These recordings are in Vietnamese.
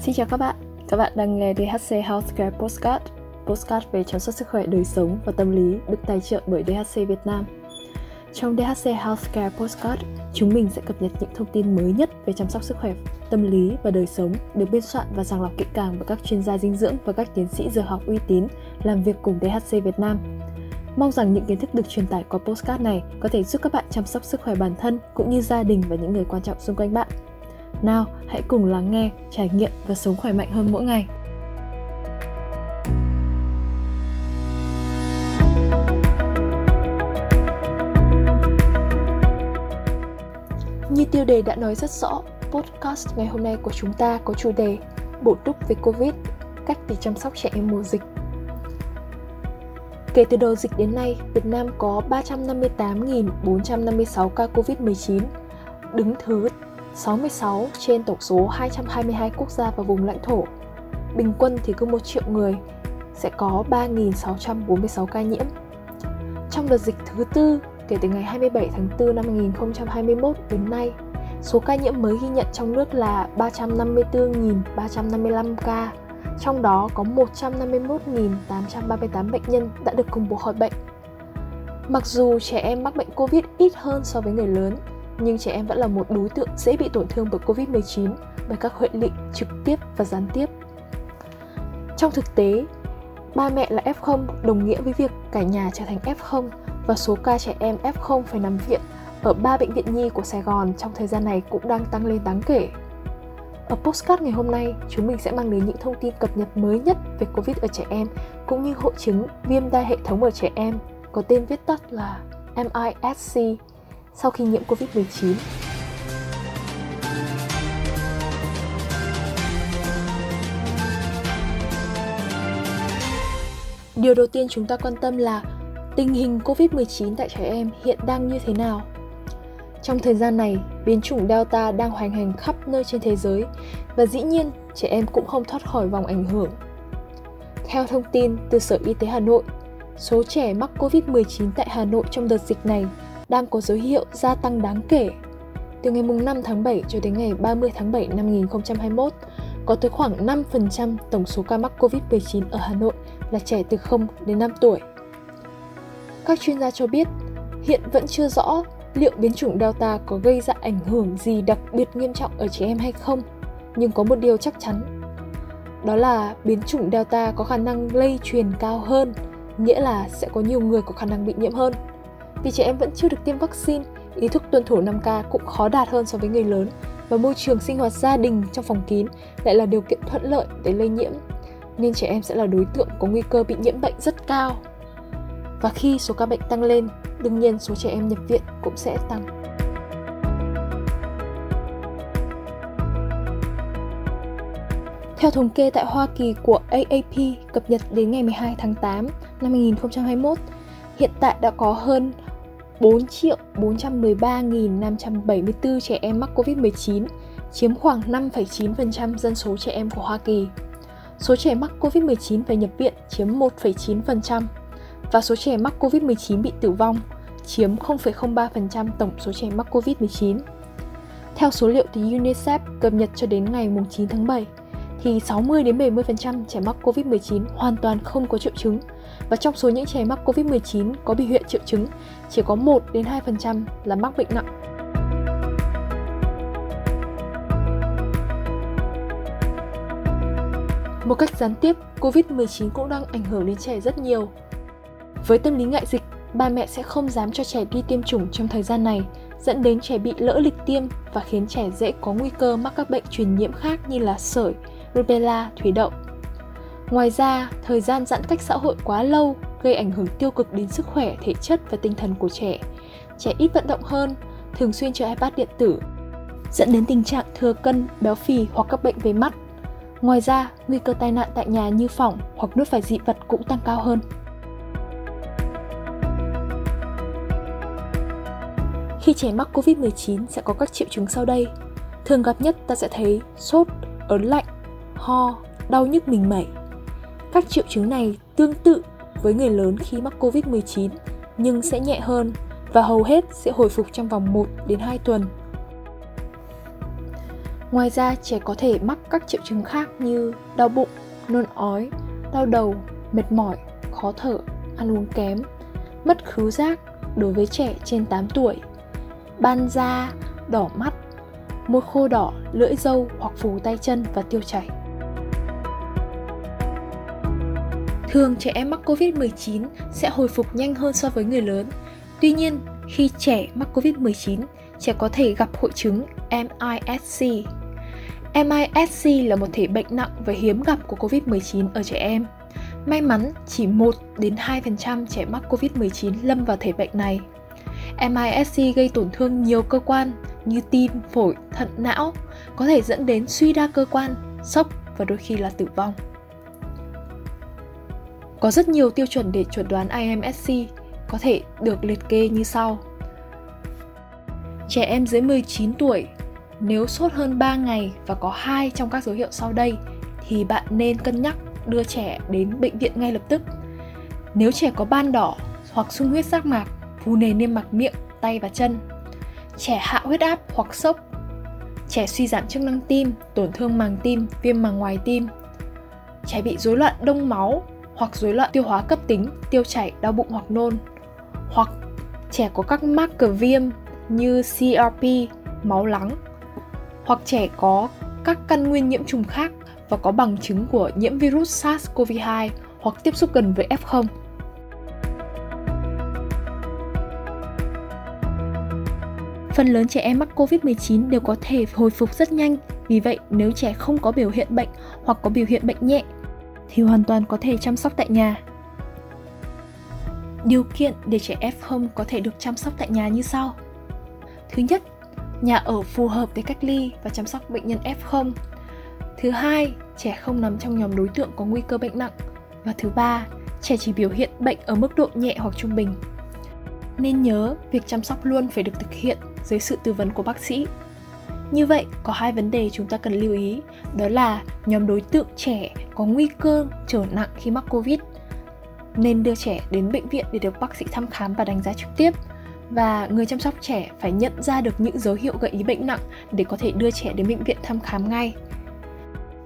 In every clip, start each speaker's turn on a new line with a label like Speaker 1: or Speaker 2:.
Speaker 1: Xin chào các bạn, các bạn đang nghe DHC Healthcare Postcard. Postcard về chăm sóc sức khỏe đời sống và tâm lý được tài trợ bởi DHC Việt Nam. Trong DHC Healthcare Postcard, chúng mình sẽ cập nhật những thông tin mới nhất về chăm sóc sức khỏe, tâm lý và đời sống được biên soạn và sàng lọc kỹ càng bởi các chuyên gia dinh dưỡng và các tiến sĩ dược học uy tín làm việc cùng DHC Việt Nam. Mong rằng những kiến thức được truyền tải qua postcard này có thể giúp các bạn chăm sóc sức khỏe bản thân cũng như gia đình và những người quan trọng xung quanh bạn. Nào, hãy cùng lắng nghe, trải nghiệm và sống khỏe mạnh hơn mỗi ngày. Như tiêu đề đã nói rất rõ, podcast ngày hôm nay của chúng ta có chủ đề Bổ túc về Covid, cách để chăm sóc trẻ em mùa dịch Kể từ đầu dịch đến nay, Việt Nam có 358.456 ca COVID-19, đứng thứ 66 trên tổng số 222 quốc gia và vùng lãnh thổ. Bình quân thì cứ 1 triệu người sẽ có 3.646 ca nhiễm. Trong đợt dịch thứ tư, kể từ ngày 27 tháng 4 năm 2021 đến nay, số ca nhiễm mới ghi nhận trong nước là 354.355 ca, trong đó có 151.838 bệnh nhân đã được công bố khỏi bệnh. Mặc dù trẻ em mắc bệnh Covid ít hơn so với người lớn, nhưng trẻ em vẫn là một đối tượng dễ bị tổn thương bởi Covid-19 bởi các huệ lị trực tiếp và gián tiếp. Trong thực tế, ba mẹ là F0 đồng nghĩa với việc cả nhà trở thành F0 và số ca trẻ em F0 phải nằm viện ở ba bệnh viện nhi của Sài Gòn trong thời gian này cũng đang tăng lên đáng kể. Ở postcard ngày hôm nay, chúng mình sẽ mang đến những thông tin cập nhật mới nhất về Covid ở trẻ em cũng như hội chứng viêm đa hệ thống ở trẻ em có tên viết tắt là MISC sau khi nhiễm Covid-19. Điều đầu tiên chúng ta quan tâm là tình hình Covid-19 tại trẻ em hiện đang như thế nào? Trong thời gian này, biến chủng Delta đang hoành hành khắp nơi trên thế giới và dĩ nhiên trẻ em cũng không thoát khỏi vòng ảnh hưởng. Theo thông tin từ Sở Y tế Hà Nội, số trẻ mắc Covid-19 tại Hà Nội trong đợt dịch này đang có dấu hiệu gia tăng đáng kể. Từ ngày 5 tháng 7 cho đến ngày 30 tháng 7 năm 2021, có tới khoảng 5% tổng số ca mắc Covid-19 ở Hà Nội là trẻ từ 0 đến 5 tuổi. Các chuyên gia cho biết, hiện vẫn chưa rõ liệu biến chủng Delta có gây ra ảnh hưởng gì đặc biệt nghiêm trọng ở trẻ em hay không, nhưng có một điều chắc chắn. Đó là biến chủng Delta có khả năng lây truyền cao hơn, nghĩa là sẽ có nhiều người có khả năng bị nhiễm hơn. Vì trẻ em vẫn chưa được tiêm vaccine, ý thức tuân thủ 5K cũng khó đạt hơn so với người lớn và môi trường sinh hoạt gia đình trong phòng kín lại là điều kiện thuận lợi để lây nhiễm, nên trẻ em sẽ là đối tượng có nguy cơ bị nhiễm bệnh rất cao. Và khi số ca bệnh tăng lên, đương nhiên số trẻ em nhập viện cũng sẽ tăng. Theo thống kê tại Hoa Kỳ của AAP cập nhật đến ngày 12 tháng 8 năm 2021, hiện tại đã có hơn 4 triệu 413.574 trẻ em mắc COVID-19, chiếm khoảng 5,9% dân số trẻ em của Hoa Kỳ. Số trẻ mắc COVID-19 phải nhập viện chiếm 1,9% và số trẻ mắc COVID-19 bị tử vong chiếm 0,03% tổng số trẻ mắc COVID-19. Theo số liệu từ UNICEF cập nhật cho đến ngày 9 tháng 7, thì 60 đến 70% trẻ mắc COVID-19 hoàn toàn không có triệu chứng và trong số những trẻ mắc COVID-19 có biểu hiện triệu chứng, chỉ có 1 đến 2% là mắc bệnh nặng. Một cách gián tiếp, COVID-19 cũng đang ảnh hưởng đến trẻ rất nhiều. Với tâm lý ngại dịch, ba mẹ sẽ không dám cho trẻ đi tiêm chủng trong thời gian này, dẫn đến trẻ bị lỡ lịch tiêm và khiến trẻ dễ có nguy cơ mắc các bệnh truyền nhiễm khác như là sởi, rubella, thủy đậu. Ngoài ra, thời gian giãn cách xã hội quá lâu gây ảnh hưởng tiêu cực đến sức khỏe, thể chất và tinh thần của trẻ. Trẻ ít vận động hơn, thường xuyên chơi iPad điện tử, dẫn đến tình trạng thừa cân, béo phì hoặc các bệnh về mắt. Ngoài ra, nguy cơ tai nạn tại nhà như phỏng hoặc nuốt phải dị vật cũng tăng cao hơn. Khi trẻ mắc Covid-19 sẽ có các triệu chứng sau đây. Thường gặp nhất ta sẽ thấy sốt, ớn lạnh, ho, đau nhức mình mẩy. Các triệu chứng này tương tự với người lớn khi mắc Covid-19 nhưng sẽ nhẹ hơn và hầu hết sẽ hồi phục trong vòng 1 đến 2 tuần. Ngoài ra, trẻ có thể mắc các triệu chứng khác như đau bụng, nôn ói, đau đầu, mệt mỏi, khó thở, ăn uống kém, mất khứu giác đối với trẻ trên 8 tuổi, ban da, đỏ mắt, môi khô đỏ, lưỡi dâu hoặc phù tay chân và tiêu chảy. Thường trẻ em mắc Covid-19 sẽ hồi phục nhanh hơn so với người lớn. Tuy nhiên, khi trẻ mắc Covid-19, trẻ có thể gặp hội chứng MIS-C. MIS-C là một thể bệnh nặng và hiếm gặp của Covid-19 ở trẻ em. May mắn, chỉ 1 đến 2% trẻ mắc Covid-19 lâm vào thể bệnh này. MIS-C gây tổn thương nhiều cơ quan như tim, phổi, thận, não, có thể dẫn đến suy đa cơ quan, sốc và đôi khi là tử vong. Có rất nhiều tiêu chuẩn để chuẩn đoán IMSC có thể được liệt kê như sau. Trẻ em dưới 19 tuổi nếu sốt hơn 3 ngày và có hai trong các dấu hiệu sau đây thì bạn nên cân nhắc đưa trẻ đến bệnh viện ngay lập tức. Nếu trẻ có ban đỏ hoặc sung huyết giác mạc, phù nề niêm mạc miệng, tay và chân, trẻ hạ huyết áp hoặc sốc, trẻ suy giảm chức năng tim, tổn thương màng tim, viêm màng ngoài tim, trẻ bị rối loạn đông máu hoặc rối loạn tiêu hóa cấp tính, tiêu chảy, đau bụng hoặc nôn, hoặc trẻ có các marker viêm như CRP, máu lắng, hoặc trẻ có các căn nguyên nhiễm trùng khác và có bằng chứng của nhiễm virus SARS-CoV-2 hoặc tiếp xúc gần với F0. Phần lớn trẻ em mắc COVID-19 đều có thể hồi phục rất nhanh, vì vậy nếu trẻ không có biểu hiện bệnh hoặc có biểu hiện bệnh nhẹ thì hoàn toàn có thể chăm sóc tại nhà. Điều kiện để trẻ F0 có thể được chăm sóc tại nhà như sau. Thứ nhất, nhà ở phù hợp để cách ly và chăm sóc bệnh nhân F0. Thứ hai, trẻ không nằm trong nhóm đối tượng có nguy cơ bệnh nặng. Và thứ ba, trẻ chỉ biểu hiện bệnh ở mức độ nhẹ hoặc trung bình. Nên nhớ, việc chăm sóc luôn phải được thực hiện dưới sự tư vấn của bác sĩ. Như vậy, có hai vấn đề chúng ta cần lưu ý, đó là nhóm đối tượng trẻ có nguy cơ trở nặng khi mắc Covid nên đưa trẻ đến bệnh viện để được bác sĩ thăm khám và đánh giá trực tiếp. Và người chăm sóc trẻ phải nhận ra được những dấu hiệu gợi ý bệnh nặng để có thể đưa trẻ đến bệnh viện thăm khám ngay.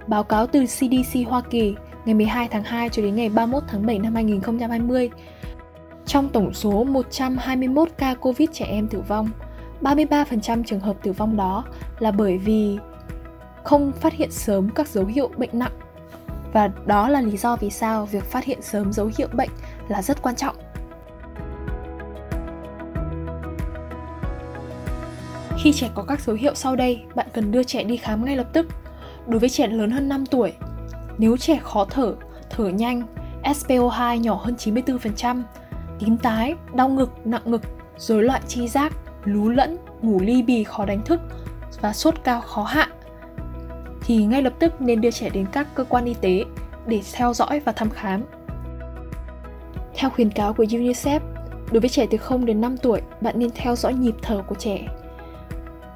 Speaker 1: Báo cáo từ CDC Hoa Kỳ ngày 12 tháng 2 cho đến ngày 31 tháng 7 năm 2020, trong tổng số 121 ca Covid trẻ em tử vong, 33% trường hợp tử vong đó là bởi vì không phát hiện sớm các dấu hiệu bệnh nặng. Và đó là lý do vì sao việc phát hiện sớm dấu hiệu bệnh là rất quan trọng. Khi trẻ có các dấu hiệu sau đây, bạn cần đưa trẻ đi khám ngay lập tức. Đối với trẻ lớn hơn 5 tuổi, nếu trẻ khó thở, thở nhanh, SPO2 nhỏ hơn 94%, tím tái, đau ngực, nặng ngực, rối loạn chi giác, lú lẫn, ngủ ly bì khó đánh thức và sốt cao khó hạ thì ngay lập tức nên đưa trẻ đến các cơ quan y tế để theo dõi và thăm khám. Theo khuyến cáo của UNICEF, đối với trẻ từ 0 đến 5 tuổi, bạn nên theo dõi nhịp thở của trẻ.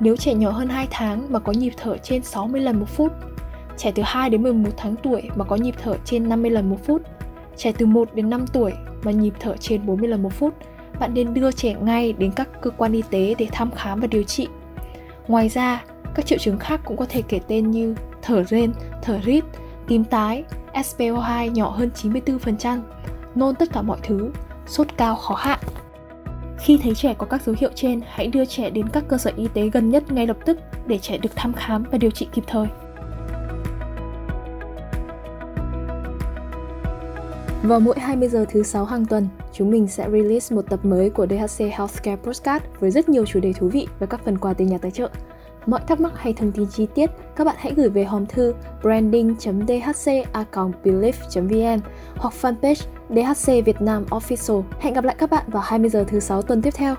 Speaker 1: Nếu trẻ nhỏ hơn 2 tháng mà có nhịp thở trên 60 lần một phút, trẻ từ 2 đến 11 tháng tuổi mà có nhịp thở trên 50 lần một phút, trẻ từ 1 đến 5 tuổi mà nhịp thở trên 40 lần một phút, bạn nên đưa trẻ ngay đến các cơ quan y tế để thăm khám và điều trị. Ngoài ra, các triệu chứng khác cũng có thể kể tên như thở rên, thở rít, tím tái, SPO2 nhỏ hơn 94%, nôn tất cả mọi thứ, sốt cao khó hạ. Khi thấy trẻ có các dấu hiệu trên, hãy đưa trẻ đến các cơ sở y tế gần nhất ngay lập tức để trẻ được thăm khám và điều trị kịp thời. Vào mỗi 20 giờ thứ sáu hàng tuần, chúng mình sẽ release một tập mới của DHC Healthcare Postcard với rất nhiều chủ đề thú vị và các phần quà từ nhà tài trợ. Mọi thắc mắc hay thông tin chi tiết, các bạn hãy gửi về hòm thư branding.dhc.belief.vn hoặc fanpage DHC Việt Nam Official. Hẹn gặp lại các bạn vào 20 giờ thứ sáu tuần tiếp theo.